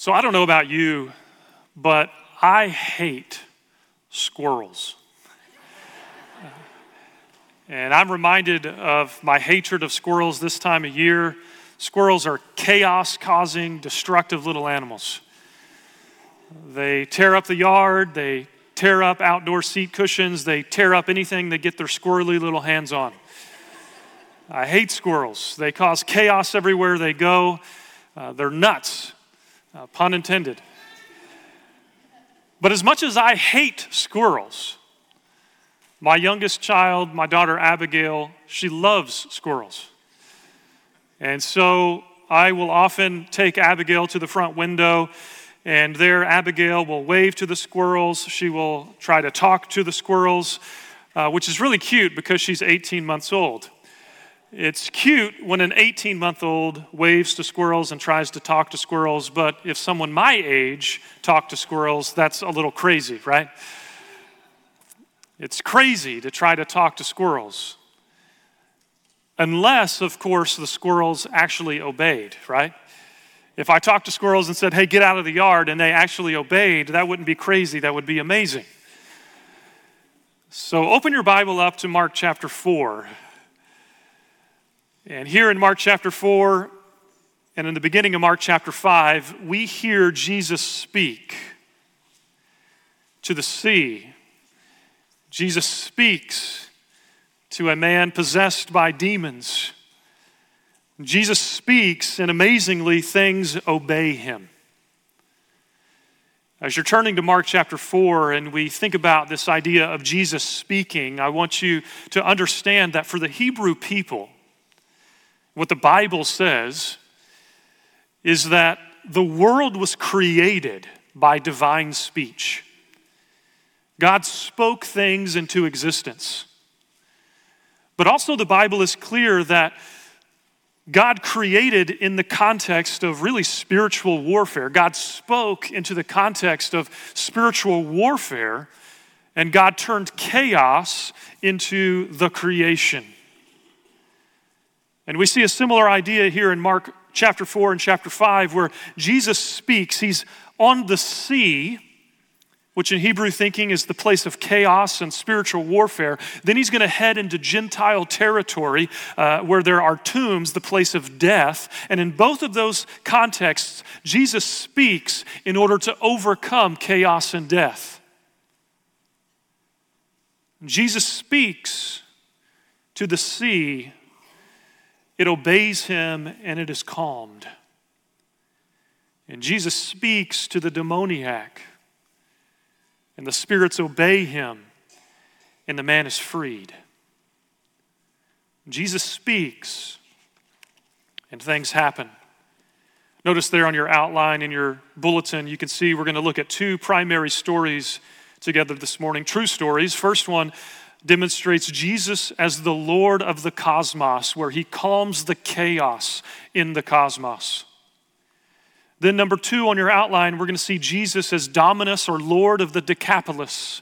So I don't know about you, but I hate squirrels. And I'm reminded of my hatred of squirrels this time of year. Squirrels are chaos causing, destructive little animals. They tear up the yard, they tear up outdoor seat cushions, they tear up anything they get their squirrely little hands on. I hate squirrels. They cause chaos everywhere they go. Uh, they're nuts, uh, pun intended. But as much as I hate squirrels, my youngest child, my daughter Abigail, she loves squirrels. And so I will often take Abigail to the front window, and there Abigail will wave to the squirrels. She will try to talk to the squirrels, uh, which is really cute because she's 18 months old. It's cute when an 18 month old waves to squirrels and tries to talk to squirrels, but if someone my age talked to squirrels, that's a little crazy, right? It's crazy to try to talk to squirrels. Unless, of course, the squirrels actually obeyed, right? If I talked to squirrels and said, hey, get out of the yard, and they actually obeyed, that wouldn't be crazy, that would be amazing. So open your Bible up to Mark chapter 4. And here in Mark chapter 4 and in the beginning of Mark chapter 5, we hear Jesus speak to the sea. Jesus speaks to a man possessed by demons. Jesus speaks, and amazingly, things obey him. As you're turning to Mark chapter 4 and we think about this idea of Jesus speaking, I want you to understand that for the Hebrew people, what the Bible says is that the world was created by divine speech. God spoke things into existence. But also, the Bible is clear that God created in the context of really spiritual warfare. God spoke into the context of spiritual warfare, and God turned chaos into the creation. And we see a similar idea here in Mark chapter 4 and chapter 5, where Jesus speaks. He's on the sea, which in Hebrew thinking is the place of chaos and spiritual warfare. Then he's going to head into Gentile territory uh, where there are tombs, the place of death. And in both of those contexts, Jesus speaks in order to overcome chaos and death. Jesus speaks to the sea it obeys him and it is calmed. And Jesus speaks to the demoniac, and the spirits obey him, and the man is freed. Jesus speaks, and things happen. Notice there on your outline in your bulletin, you can see we're going to look at two primary stories together this morning. True stories. First one, demonstrates Jesus as the Lord of the cosmos, where he calms the chaos in the cosmos. Then, number two on your outline, we're going to see Jesus as Dominus or Lord of the Decapolis,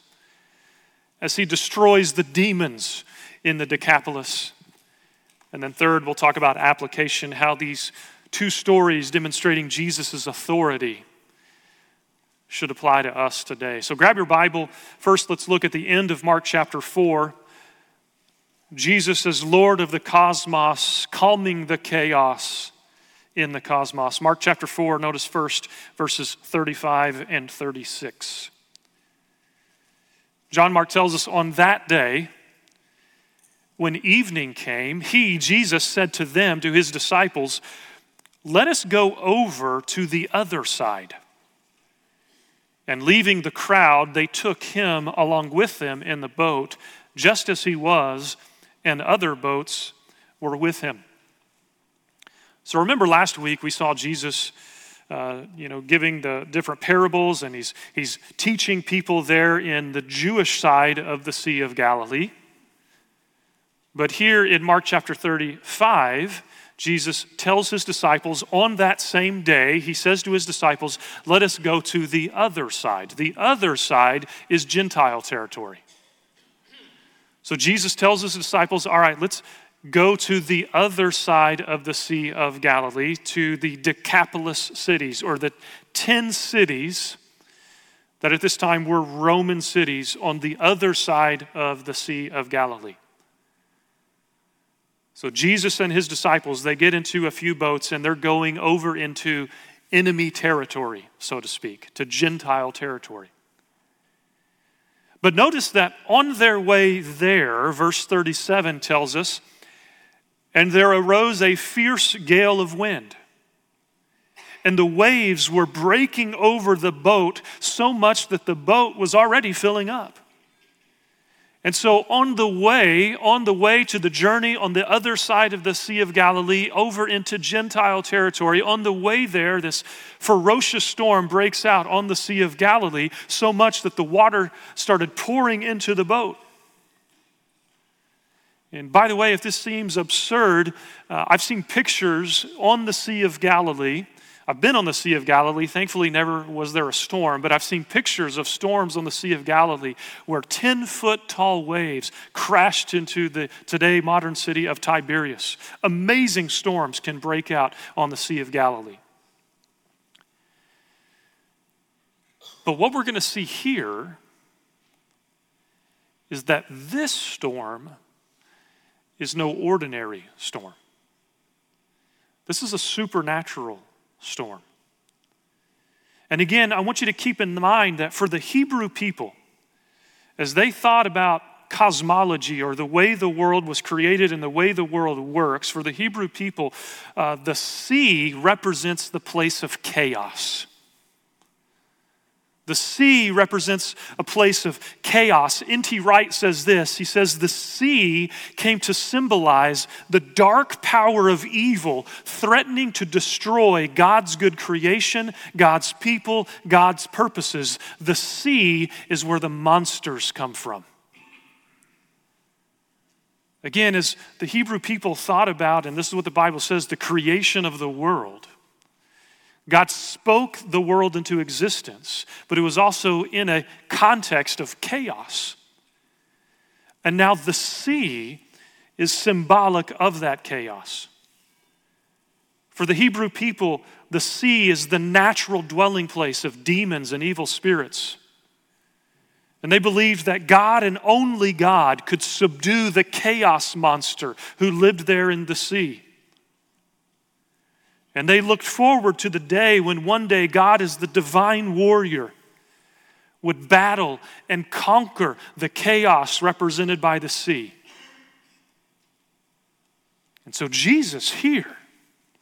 as he destroys the demons in the Decapolis. And then, third, we'll talk about application, how these two stories demonstrating Jesus' authority should apply to us today. So grab your Bible. First, let's look at the end of Mark chapter 4. Jesus as Lord of the cosmos, calming the chaos in the cosmos. Mark chapter 4, notice first verses 35 and 36. John Mark tells us on that day, when evening came, he, Jesus, said to them, to his disciples, Let us go over to the other side. And leaving the crowd, they took him along with them in the boat, just as he was, and other boats were with him. So remember last week we saw Jesus. Uh, you know, giving the different parables, and he's, he's teaching people there in the Jewish side of the Sea of Galilee. But here in Mark chapter 35, Jesus tells his disciples on that same day, he says to his disciples, Let us go to the other side. The other side is Gentile territory. So Jesus tells his disciples, All right, let's go to the other side of the Sea of Galilee, to the Decapolis cities, or the 10 cities that at this time were Roman cities on the other side of the Sea of Galilee. So Jesus and his disciples, they get into a few boats and they're going over into enemy territory, so to speak, to Gentile territory. But notice that on their way there, verse 37 tells us, and there arose a fierce gale of wind. And the waves were breaking over the boat so much that the boat was already filling up. And so on the way, on the way to the journey on the other side of the Sea of Galilee over into Gentile territory, on the way there, this ferocious storm breaks out on the Sea of Galilee so much that the water started pouring into the boat. And by the way, if this seems absurd, uh, I've seen pictures on the Sea of Galilee I've been on the Sea of Galilee. Thankfully, never was there a storm, but I've seen pictures of storms on the Sea of Galilee where 10 foot tall waves crashed into the today modern city of Tiberias. Amazing storms can break out on the Sea of Galilee. But what we're going to see here is that this storm is no ordinary storm. This is a supernatural storm. And again, I want you to keep in mind that for the Hebrew people, as they thought about cosmology or the way the world was created and the way the world works, for the Hebrew people, uh, the sea represents the place of chaos. The sea represents a place of chaos. N.T. Wright says this He says, The sea came to symbolize the dark power of evil threatening to destroy God's good creation, God's people, God's purposes. The sea is where the monsters come from. Again, as the Hebrew people thought about, and this is what the Bible says, the creation of the world God spoke the world into existence, but it was also in a context of chaos. And now the sea is symbolic of that chaos. For the Hebrew people, the sea is the natural dwelling place of demons and evil spirits. And they believed that God and only God could subdue the chaos monster who lived there in the sea. And they looked forward to the day when one day God, as the divine warrior, would battle and conquer the chaos represented by the sea. And so, Jesus here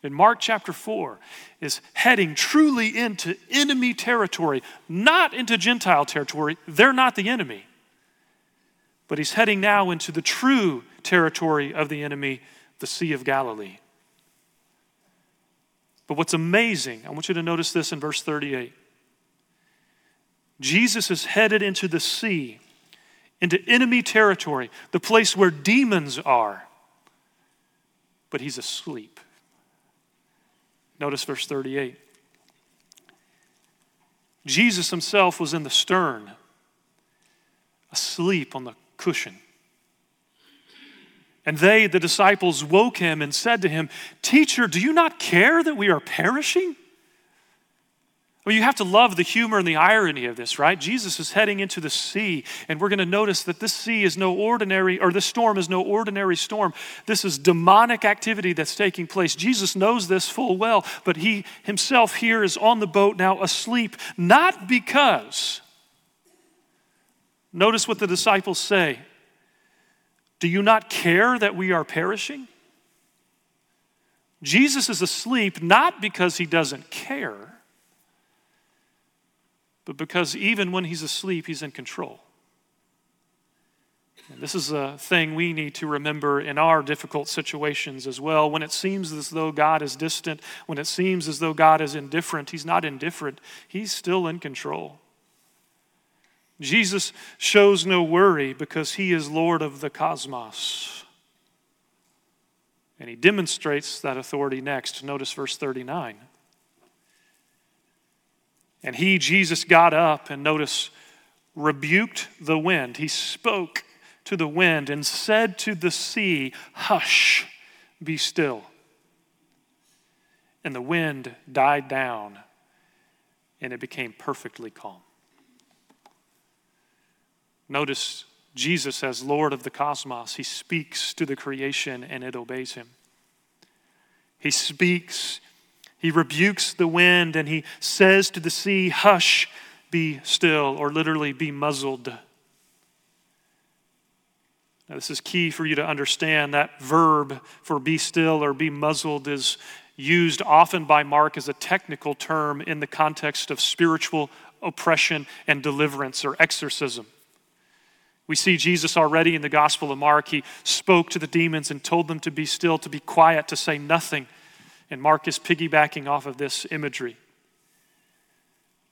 in Mark chapter 4 is heading truly into enemy territory, not into Gentile territory. They're not the enemy. But he's heading now into the true territory of the enemy, the Sea of Galilee. But what's amazing, I want you to notice this in verse 38. Jesus is headed into the sea, into enemy territory, the place where demons are, but he's asleep. Notice verse 38. Jesus himself was in the stern, asleep on the cushion. And they, the disciples, woke him and said to him, Teacher, do you not care that we are perishing? Well, you have to love the humor and the irony of this, right? Jesus is heading into the sea, and we're going to notice that this sea is no ordinary, or this storm is no ordinary storm. This is demonic activity that's taking place. Jesus knows this full well, but he himself here is on the boat now asleep, not because, notice what the disciples say do you not care that we are perishing? Jesus is asleep not because he doesn't care, but because even when he's asleep, he's in control. And this is a thing we need to remember in our difficult situations as well. When it seems as though God is distant, when it seems as though God is indifferent, he's not indifferent, he's still in control. Jesus shows no worry because he is Lord of the cosmos. And he demonstrates that authority next. Notice verse 39. And he, Jesus, got up and notice, rebuked the wind. He spoke to the wind and said to the sea, Hush, be still. And the wind died down, and it became perfectly calm. Notice Jesus, as Lord of the cosmos, he speaks to the creation and it obeys him. He speaks, he rebukes the wind, and he says to the sea, Hush, be still, or literally, be muzzled. Now, this is key for you to understand. That verb for be still or be muzzled is used often by Mark as a technical term in the context of spiritual oppression and deliverance or exorcism. We see Jesus already in the Gospel of Mark. He spoke to the demons and told them to be still, to be quiet, to say nothing. And Mark is piggybacking off of this imagery.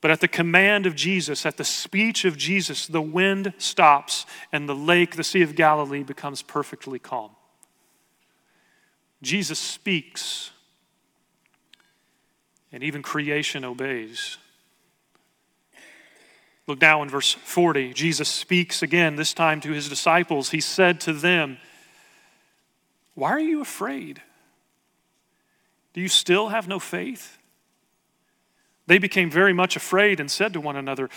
But at the command of Jesus, at the speech of Jesus, the wind stops and the lake, the Sea of Galilee, becomes perfectly calm. Jesus speaks, and even creation obeys. Look now in verse 40. Jesus speaks again, this time to his disciples. He said to them, Why are you afraid? Do you still have no faith? They became very much afraid and said to one another,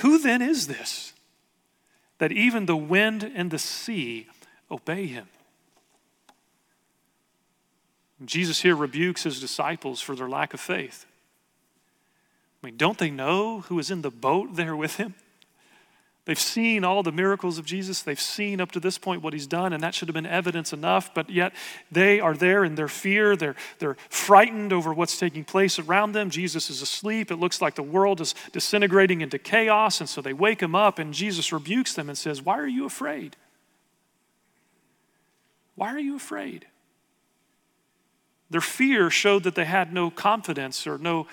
Who then is this that even the wind and the sea obey him? Jesus here rebukes his disciples for their lack of faith. I mean, don't they know who is in the boat there with him? They've seen all the miracles of Jesus. They've seen up to this point what he's done, and that should have been evidence enough. But yet they are there in their fear. They're, they're frightened over what's taking place around them. Jesus is asleep. It looks like the world is disintegrating into chaos. And so they wake him up, and Jesus rebukes them and says, Why are you afraid? Why are you afraid? Their fear showed that they had no confidence or no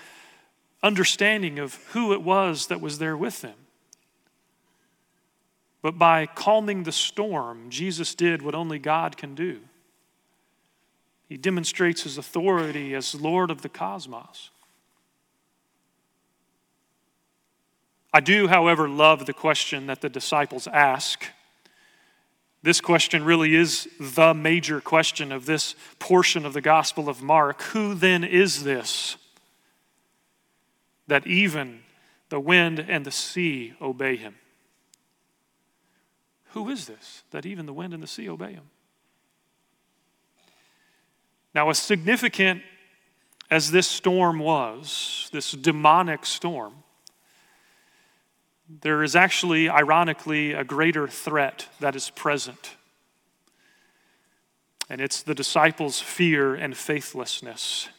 understanding of who it was that was there with them. But by calming the storm, Jesus did what only God can do. He demonstrates his authority as Lord of the cosmos. I do, however, love the question that the disciples ask. This question really is the major question of this portion of the Gospel of Mark. Who then is this that even the wind and the sea obey him? Who is this that even the wind and the sea obey him? Now, as significant as this storm was, this demonic storm, there is actually, ironically, a greater threat that is present. And it's the disciples' fear and faithlessness,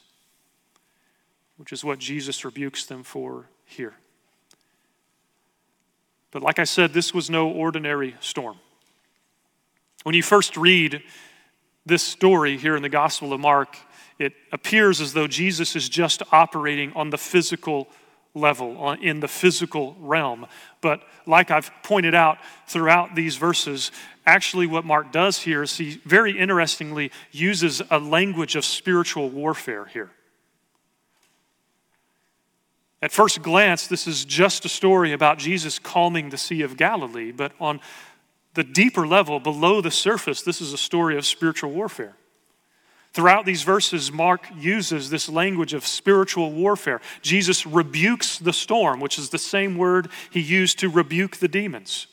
which is what Jesus rebukes them for here. But like I said, this was no ordinary storm. When you first read this story here in the Gospel of Mark, it appears as though Jesus is just operating on the physical level, in the physical realm. But like I've pointed out throughout these verses, actually what Mark does here is he very interestingly uses a language of spiritual warfare here. At first glance, this is just a story about Jesus calming the Sea of Galilee, but on the deeper level, below the surface, this is a story of spiritual warfare. Throughout these verses, Mark uses this language of spiritual warfare. Jesus rebukes the storm, which is the same word he used to rebuke the demons.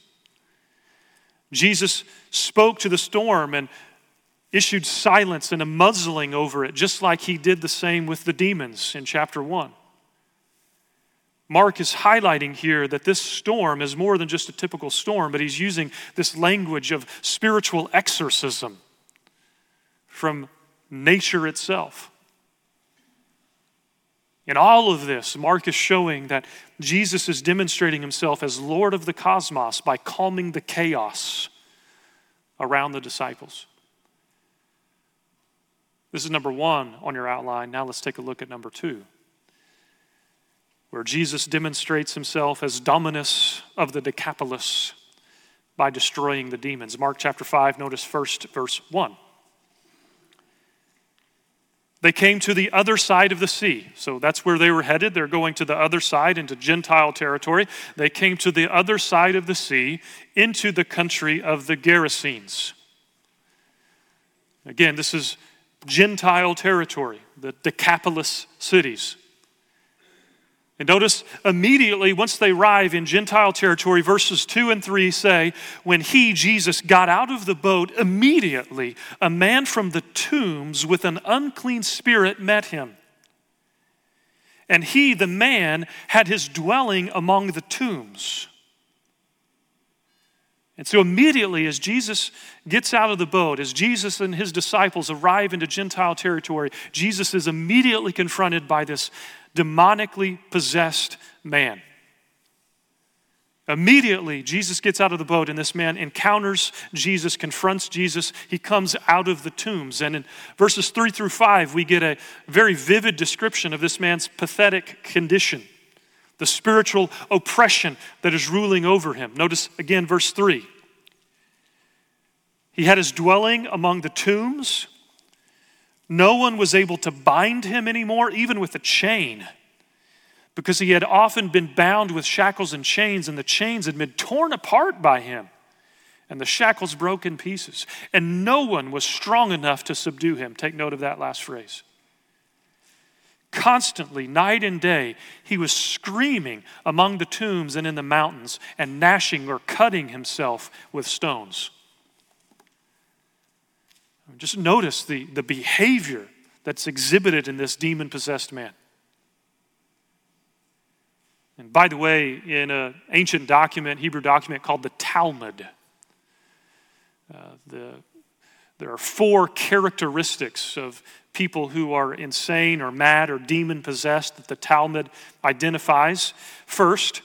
Jesus spoke to the storm and issued silence and a muzzling over it, just like he did the same with the demons in chapter 1. Mark is highlighting here that this storm is more than just a typical storm, but he's using this language of spiritual exorcism from nature itself. In all of this, Mark is showing that Jesus is demonstrating himself as Lord of the cosmos by calming the chaos around the disciples. This is number one on your outline. Now let's take a look at number two where Jesus demonstrates himself as dominus of the Decapolis by destroying the demons. Mark chapter 5, notice first verse 1. They came to the other side of the sea. So that's where they were headed. They're going to the other side into Gentile territory. They came to the other side of the sea into the country of the Gerasenes. Again, this is Gentile territory, the Decapolis cities. And notice immediately, once they arrive in Gentile territory, verses 2 and 3 say, When he, Jesus, got out of the boat, immediately a man from the tombs with an unclean spirit met him. And he, the man, had his dwelling among the tombs. And so, immediately, as Jesus gets out of the boat, as Jesus and his disciples arrive into Gentile territory, Jesus is immediately confronted by this demonically possessed man. Immediately, Jesus gets out of the boat, and this man encounters Jesus, confronts Jesus. He comes out of the tombs. And in verses three through five, we get a very vivid description of this man's pathetic condition, the spiritual oppression that is ruling over him. Notice again, verse three. He had his dwelling among the tombs. No one was able to bind him anymore, even with a chain, because he had often been bound with shackles and chains, and the chains had been torn apart by him, and the shackles broke in pieces. And no one was strong enough to subdue him. Take note of that last phrase. Constantly, night and day, he was screaming among the tombs and in the mountains, and gnashing or cutting himself with stones. Just notice the, the behavior that's exhibited in this demon possessed man. And by the way, in an ancient document, Hebrew document called the Talmud, uh, the, there are four characteristics of people who are insane or mad or demon possessed that the Talmud identifies. First,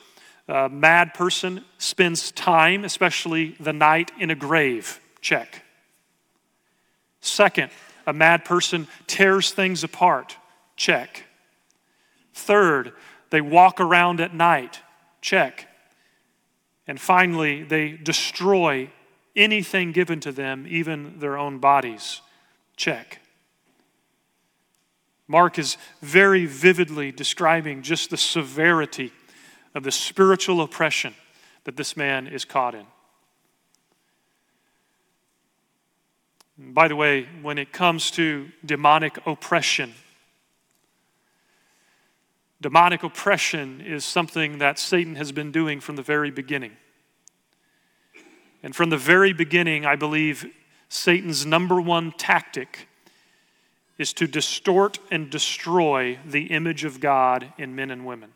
a mad person spends time, especially the night, in a grave. Check. Second, a mad person tears things apart. Check. Third, they walk around at night. Check. And finally, they destroy anything given to them, even their own bodies. Check. Mark is very vividly describing just the severity of the spiritual oppression that this man is caught in. By the way, when it comes to demonic oppression, demonic oppression is something that Satan has been doing from the very beginning. And from the very beginning, I believe Satan's number one tactic is to distort and destroy the image of God in men and women.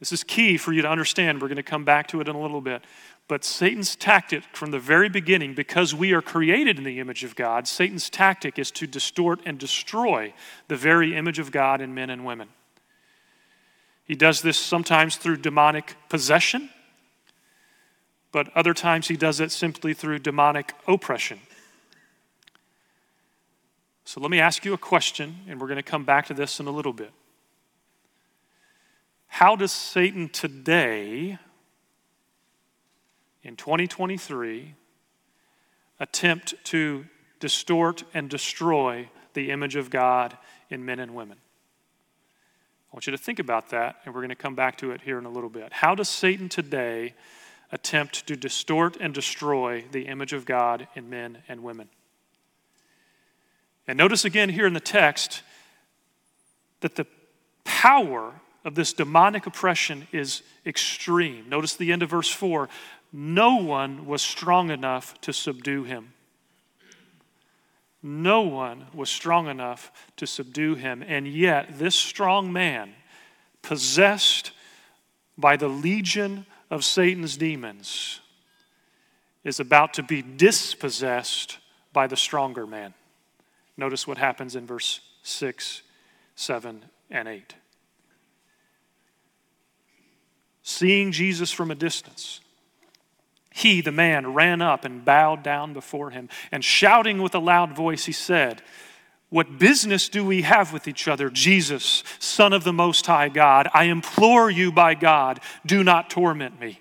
This is key for you to understand. We're going to come back to it in a little bit. But Satan's tactic from the very beginning, because we are created in the image of God, Satan's tactic is to distort and destroy the very image of God in men and women. He does this sometimes through demonic possession, but other times he does it simply through demonic oppression. So let me ask you a question, and we're going to come back to this in a little bit. How does Satan today in 2023 attempt to distort and destroy the image of God in men and women. I want you to think about that, and we're going to come back to it here in a little bit. How does Satan today attempt to distort and destroy the image of God in men and women? And notice again here in the text that the power of this demonic oppression is extreme. Notice the end of verse 4 no one was strong enough to subdue him. No one was strong enough to subdue him. And yet, this strong man, possessed by the legion of Satan's demons, is about to be dispossessed by the stronger man. Notice what happens in verse 6, 7, and 8. Seeing Jesus from a distance, he, the man, ran up and bowed down before him, and shouting with a loud voice, he said, What business do we have with each other, Jesus, Son of the Most High God? I implore you by God, do not torment me.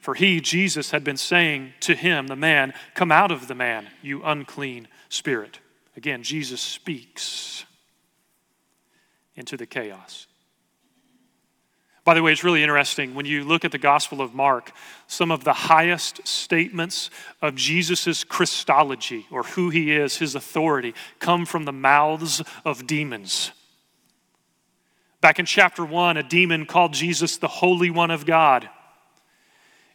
For he, Jesus, had been saying to him, the man, Come out of the man, you unclean spirit. Again, Jesus speaks into the chaos. By the way, it's really interesting when you look at the Gospel of Mark, some of the highest statements of Jesus' Christology, or who he is, his authority, come from the mouths of demons. Back in chapter 1, a demon called Jesus the Holy One of God.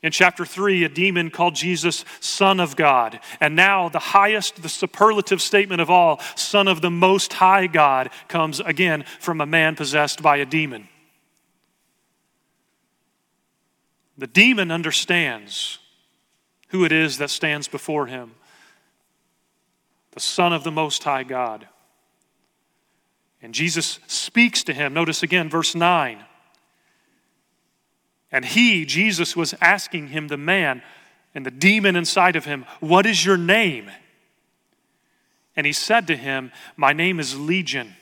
In chapter 3, a demon called Jesus Son of God. And now, the highest, the superlative statement of all, Son of the Most High God, comes again from a man possessed by a demon. The demon understands who it is that stands before him the Son of the Most High God. And Jesus speaks to him. Notice again, verse 9. And he, Jesus, was asking him, the man and the demon inside of him, What is your name? And he said to him, My name is Legion,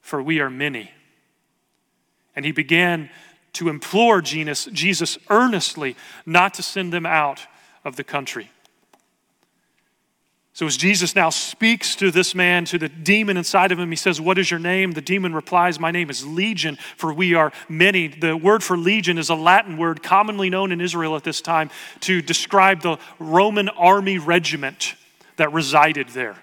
for we are many. And he began to implore Jesus, earnestly not to send them out of the country. So, as Jesus now speaks to this man, to the demon inside of him, he says, What is your name? The demon replies, My name is Legion, for we are many. The word for legion is a Latin word commonly known in Israel at this time to describe the Roman army regiment that resided there.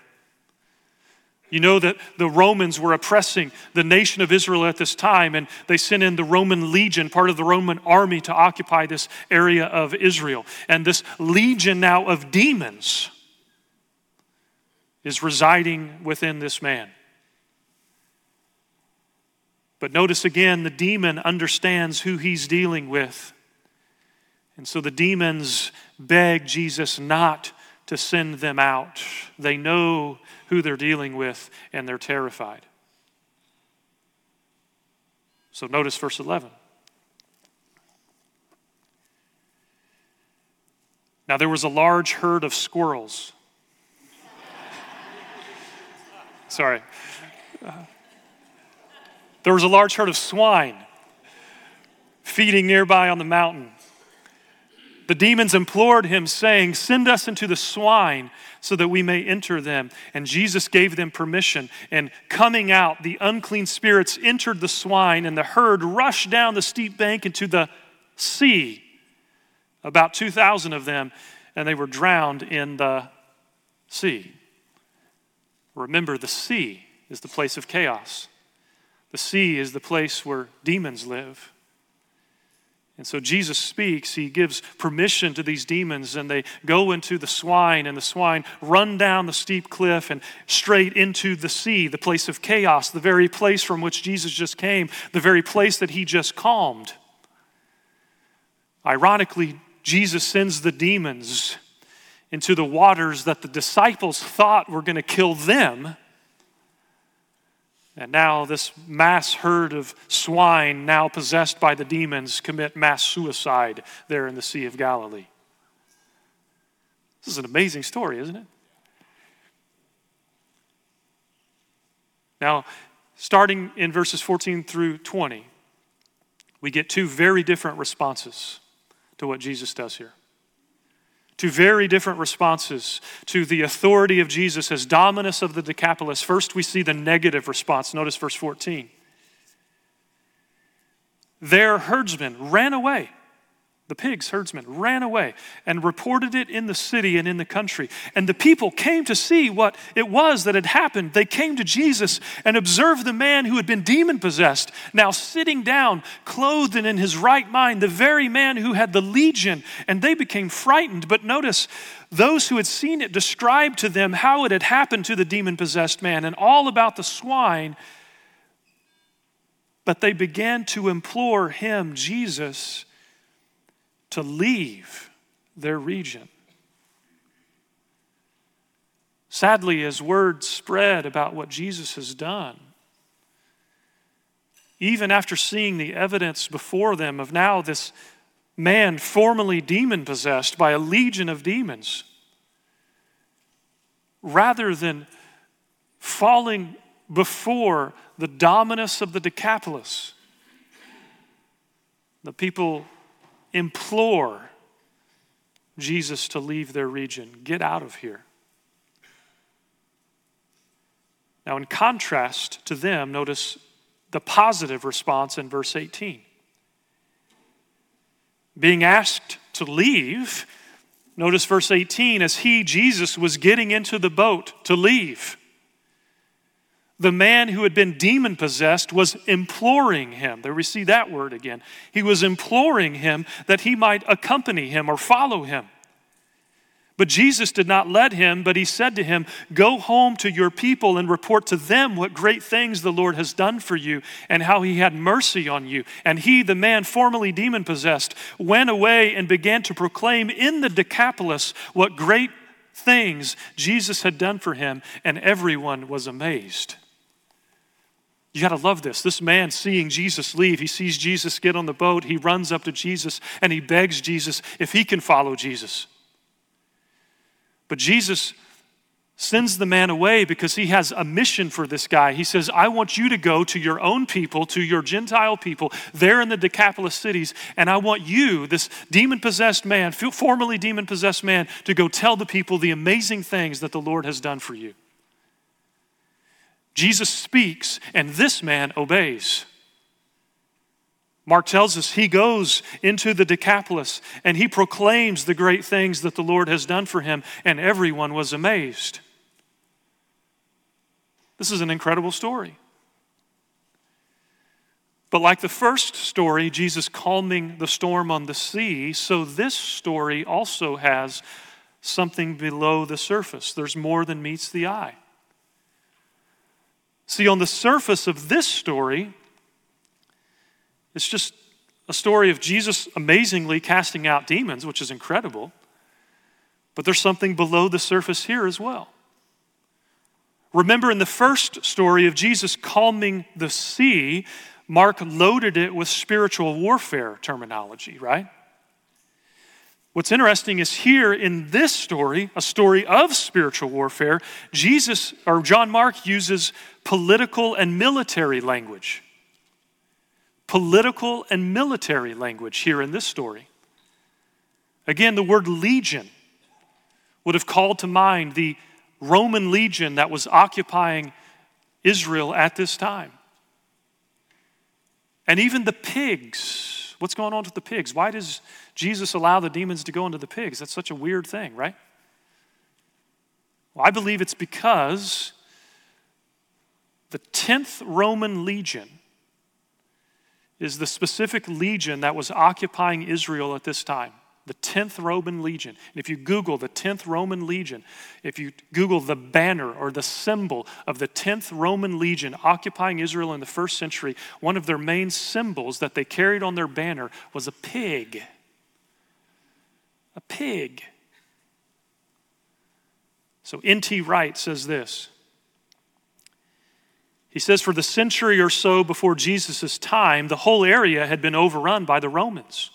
You know that the Romans were oppressing the nation of Israel at this time, and they sent in the Roman legion, part of the Roman army, to occupy this area of Israel. And this legion now of demons is residing within this man. But notice again, the demon understands who he's dealing with. And so the demons beg Jesus not to send them out. They know who they're dealing with, and they're terrified. So notice verse 11. Now there was a large herd of squirrels. Sorry. There was a large herd of swine feeding nearby on the mountain. The demons implored him, saying, Send us into the swine so that we may enter them. And Jesus gave them permission. And coming out, the unclean spirits entered the swine, and the herd rushed down the steep bank into the sea. About 2,000 of them, and they were drowned in the sea. Remember, the sea is the place of chaos, the sea is the place where demons live. And so Jesus speaks, he gives permission to these demons, and they go into the swine, and the swine run down the steep cliff and straight into the sea, the place of chaos, the very place from which Jesus just came, the very place that he just calmed. Ironically, Jesus sends the demons into the waters that the disciples thought were going to kill them and now, this mass herd of swine, now possessed by the demons, commit mass suicide there in the Sea of Galilee. This is an amazing story, isn't it? Now, starting in verses 14 through 20, we get two very different responses to what Jesus does here. Two very different responses to the authority of Jesus as dominus of the Decapolis. First, we see the negative response. Notice verse 14. Their herdsmen ran away the pigs, herdsmen, ran away and reported it in the city and in the country. And the people came to see what it was that had happened. They came to Jesus and observed the man who had been demon possessed, now sitting down, clothed and in his right mind, the very man who had the legion. And they became frightened. But notice, those who had seen it described to them how it had happened to the demon possessed man and all about the swine. But they began to implore him, Jesus to leave their region. Sadly, as word spread about what Jesus has done, even after seeing the evidence before them of now this man formerly demon possessed by a legion of demons, rather than falling before the dominus of the Decapolis, the people implore Jesus to leave their region. Get out of here. Now, in contrast to them, notice the positive response in verse 18. Being asked to leave, notice verse 18, as he, Jesus, was getting into the boat to leave, the man who had been demon possessed was imploring him. There we see that word again. He was imploring him that he might accompany him or follow him. But Jesus did not let him, but he said to him, Go home to your people and report to them what great things the Lord has done for you and how he had mercy on you. And he, the man formerly demon possessed, went away and began to proclaim in the Decapolis what great things Jesus had done for him, and everyone was amazed. You got to love this. This man seeing Jesus leave, he sees Jesus get on the boat, he runs up to Jesus and he begs Jesus if he can follow Jesus. But Jesus sends the man away because he has a mission for this guy. He says, I want you to go to your own people, to your Gentile people, there in the Decapolis cities, and I want you, this demon possessed man, formerly demon possessed man, to go tell the people the amazing things that the Lord has done for you. Jesus speaks, and this man obeys. Mark tells us he goes into the Decapolis and he proclaims the great things that the Lord has done for him, and everyone was amazed. This is an incredible story. But like the first story, Jesus calming the storm on the sea, so this story also has something below the surface. There's more than meets the eye. See, on the surface of this story, it's just a story of Jesus amazingly casting out demons, which is incredible. But there's something below the surface here as well. Remember, in the first story of Jesus calming the sea, Mark loaded it with spiritual warfare terminology, right? What's interesting is here in this story, a story of spiritual warfare, Jesus or John Mark uses political and military language political and military language here in this story. Again, the word legion would have called to mind the Roman legion that was occupying Israel at this time. And even the pigs. What's going on with the pigs? Why does Jesus allow the demons to go into the pigs? That's such a weird thing, right? Well, I believe it's because the 10th Roman legion is the specific legion that was occupying Israel at this time. The 10th Roman legion. And if you Google the 10th Roman legion, if you Google the banner or the symbol of the 10th Roman legion occupying Israel in the first century, one of their main symbols that they carried on their banner was a pig. A pig. So N.T. Wright says this he says, for the century or so before Jesus' time, the whole area had been overrun by the Romans.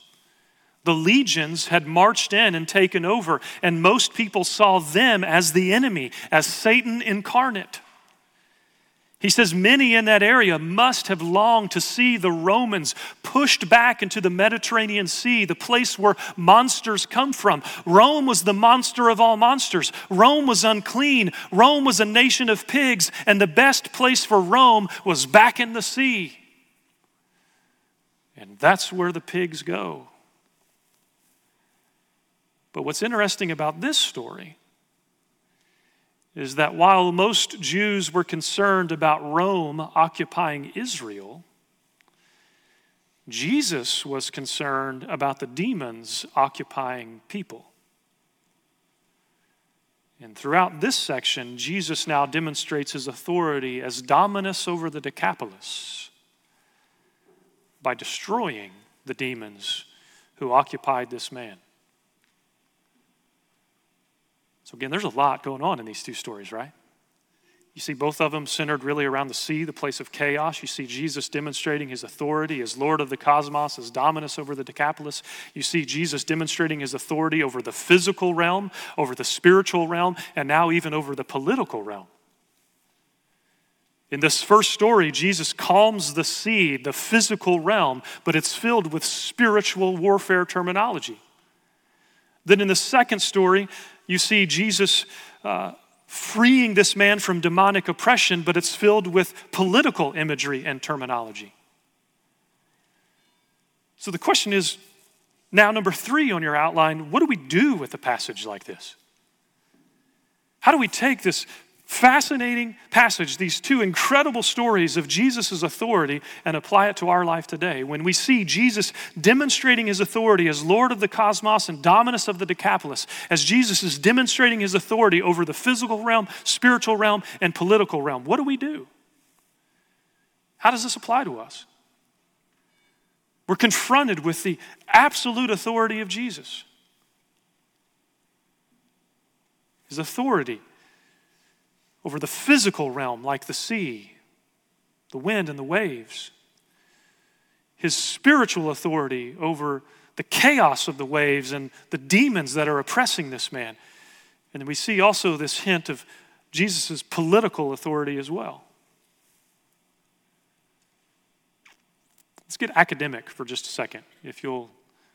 The legions had marched in and taken over, and most people saw them as the enemy, as Satan incarnate. He says many in that area must have longed to see the Romans pushed back into the Mediterranean Sea, the place where monsters come from. Rome was the monster of all monsters. Rome was unclean. Rome was a nation of pigs, and the best place for Rome was back in the sea. And that's where the pigs go. But what's interesting about this story is that while most Jews were concerned about Rome occupying Israel, Jesus was concerned about the demons occupying people. And throughout this section, Jesus now demonstrates his authority as dominus over the Decapolis by destroying the demons who occupied this man. So, again, there's a lot going on in these two stories, right? You see both of them centered really around the sea, the place of chaos. You see Jesus demonstrating his authority as Lord of the cosmos, as dominus over the Decapolis. You see Jesus demonstrating his authority over the physical realm, over the spiritual realm, and now even over the political realm. In this first story, Jesus calms the sea, the physical realm, but it's filled with spiritual warfare terminology. Then in the second story, you see Jesus uh, freeing this man from demonic oppression, but it's filled with political imagery and terminology. So the question is now, number three on your outline what do we do with a passage like this? How do we take this fascinating passage, these two incredible stories of Jesus' authority, and apply it to our life today. When we see Jesus demonstrating his authority as Lord of the cosmos and Dominus of the Decapolis, as Jesus is demonstrating his authority over the physical realm, spiritual realm, and political realm, what do we do? How does this apply to us? We're confronted with the absolute authority of Jesus. His authority over the physical realm, like the sea, the wind, and the waves. His spiritual authority over the chaos of the waves and the demons that are oppressing this man. And we see also this hint of Jesus' political authority as well. Let's get academic for just a second, if you'll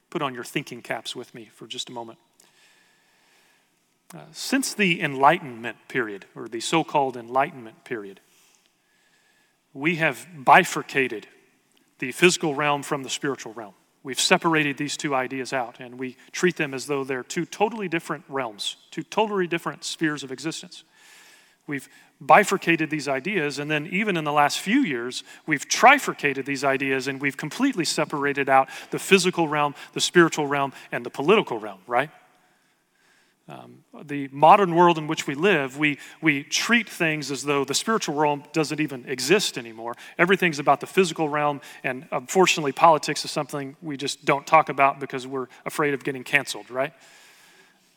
put on your thinking caps with me for just a moment. Uh, since the Enlightenment period, or the so called Enlightenment period, we have bifurcated the physical realm from the spiritual realm. We've separated these two ideas out and we treat them as though they're two totally different realms, two totally different spheres of existence. We've bifurcated these ideas, and then even in the last few years, we've trifurcated these ideas and we've completely separated out the physical realm, the spiritual realm, and the political realm, right? Um, the modern world in which we live, we, we treat things as though the spiritual realm doesn't even exist anymore. Everything's about the physical realm, and unfortunately, politics is something we just don't talk about because we're afraid of getting canceled, right?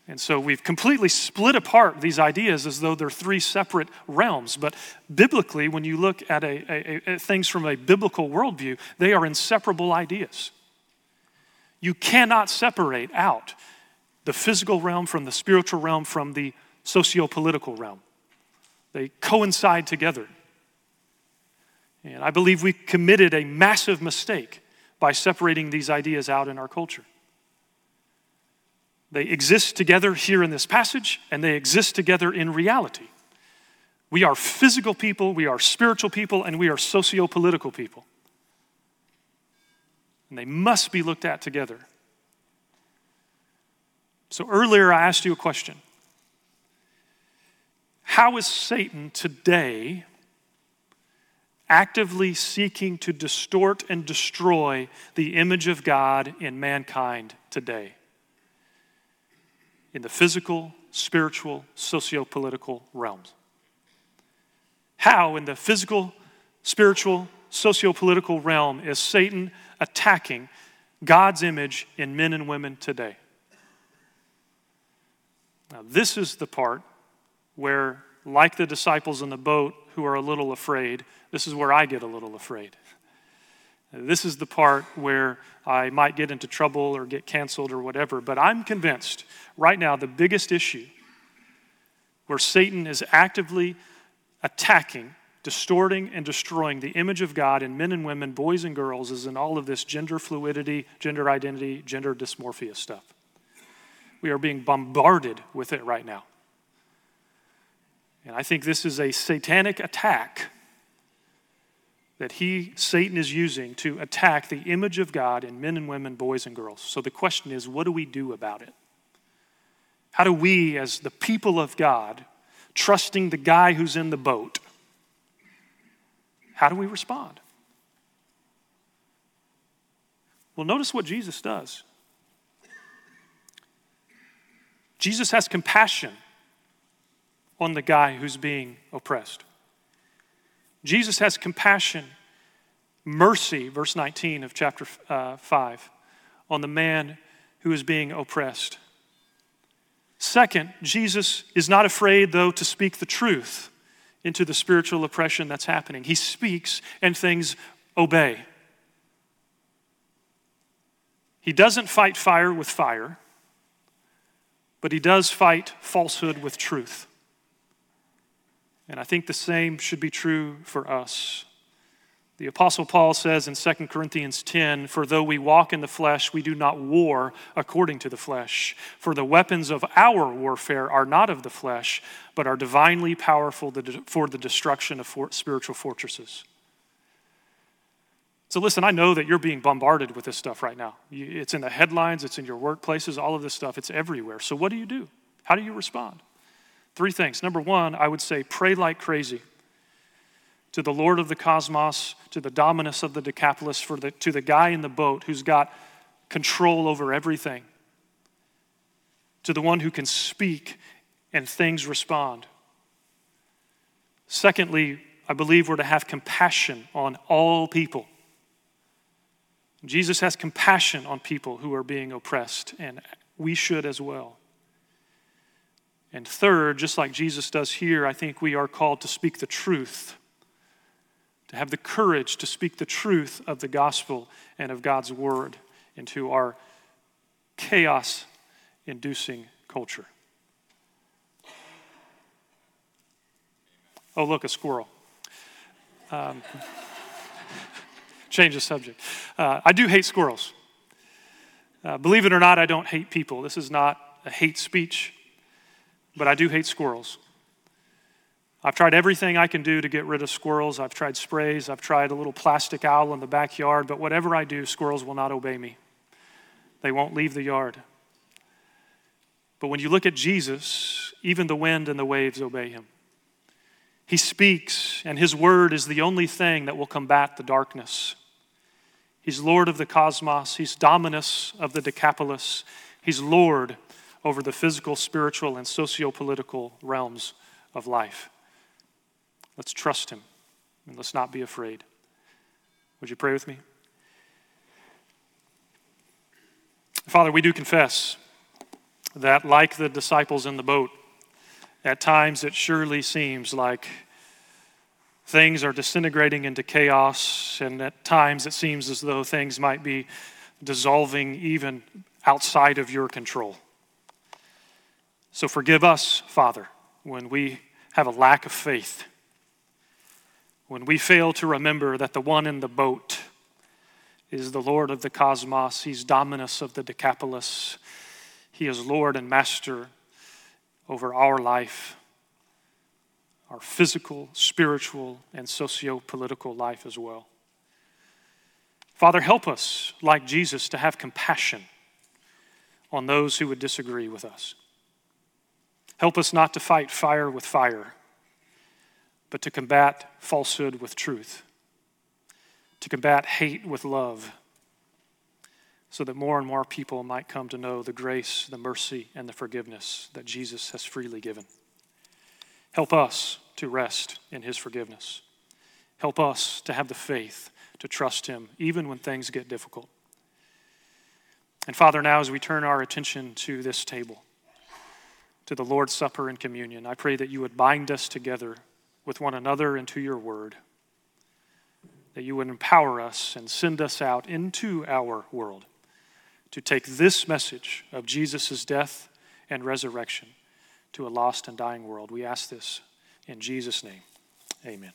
And so we've completely split apart these ideas as though they're three separate realms. But biblically, when you look at a, a, a, things from a biblical worldview, they are inseparable ideas. You cannot separate out the physical realm from the spiritual realm from the socio political realm. They coincide together. And I believe we committed a massive mistake by separating these ideas out in our culture. They exist together here in this passage, and they exist together in reality. We are physical people, we are spiritual people, and we are socio political people. And they must be looked at together. So earlier I asked you a question How is Satan today actively seeking to distort and destroy the image of God in mankind today? In the physical, spiritual, socio political realms. How, in the physical, spiritual, socio political realm, is Satan attacking God's image in men and women today? Now, this is the part where, like the disciples in the boat who are a little afraid, this is where I get a little afraid. This is the part where I might get into trouble or get canceled or whatever, but I'm convinced right now the biggest issue where Satan is actively attacking, distorting, and destroying the image of God in men and women, boys and girls, is in all of this gender fluidity, gender identity, gender dysmorphia stuff. We are being bombarded with it right now. And I think this is a satanic attack that he, Satan, is using to attack the image of God in men and women, boys and girls. So the question is what do we do about it? How do we, as the people of God, trusting the guy who's in the boat, how do we respond? Well, notice what Jesus does. Jesus has compassion on the guy who's being oppressed. Jesus has compassion, mercy, verse 19 of chapter uh, 5, on the man who is being oppressed. Second, Jesus is not afraid, though, to speak the truth into the spiritual oppression that's happening. He speaks and things obey. He doesn't fight fire with fire but he does fight falsehood with truth. And I think the same should be true for us. The Apostle Paul says in 2 Corinthians 10 For though we walk in the flesh, we do not war according to the flesh. For the weapons of our warfare are not of the flesh, but are divinely powerful for the destruction of spiritual fortresses. So, listen, I know that you're being bombarded with this stuff right now. It's in the headlines, it's in your workplaces, all of this stuff, it's everywhere. So, what do you do? How do you respond? Three things. Number one, I would say pray like crazy to the Lord of the cosmos, to the Dominus of the Decapolis, for the, to the guy in the boat who's got control over everything, to the one who can speak and things respond. Secondly, I believe we're to have compassion on all people. Jesus has compassion on people who are being oppressed, and we should as well. And third, just like Jesus does here, I think we are called to speak the truth to have the courage to speak the truth of the gospel and of God's word into our chaos inducing culture. Oh, look, a squirrel. Um, change the subject. Uh, I do hate squirrels. Uh, believe it or not, I don't hate people. This is not a hate speech, but I do hate squirrels. I've tried everything I can do to get rid of squirrels. I've tried sprays. I've tried a little plastic owl in the backyard, but whatever I do, squirrels will not obey me. They won't leave the yard. But when you look at Jesus, even the wind and the waves obey him. He speaks, and his word is the only thing that will combat the darkness. He's Lord of the cosmos, he's Dominus of the Decapolis, he's Lord over the physical, spiritual, and socio political realms of life. Let's trust Him and let's not be afraid. Would you pray with me? Father, we do confess that, like the disciples in the boat, at times it surely seems like things are disintegrating into chaos, and at times it seems as though things might be dissolving even outside of your control. So forgive us, Father, when we have a lack of faith when we fail to remember that the one in the boat is the Lord of the cosmos, He's Dominus of the Decapolis, He is Lord and Master over our life, our physical, spiritual, and socio political life as well. Father, help us, like Jesus, to have compassion on those who would disagree with us. Help us not to fight fire with fire but to combat falsehood with truth, to combat hate with love, so that more and more people might come to know the grace, the mercy, and the forgiveness that Jesus has freely given. Help us to rest in his forgiveness. Help us to have the faith to trust him even when things get difficult. And Father, now as we turn our attention to this table, to the Lord's Supper and communion, I pray that you would bind us together with one another and to your word. That you would empower us and send us out into our world to take this message of Jesus' death and resurrection to a lost and dying world. We ask this in Jesus' name. Amen.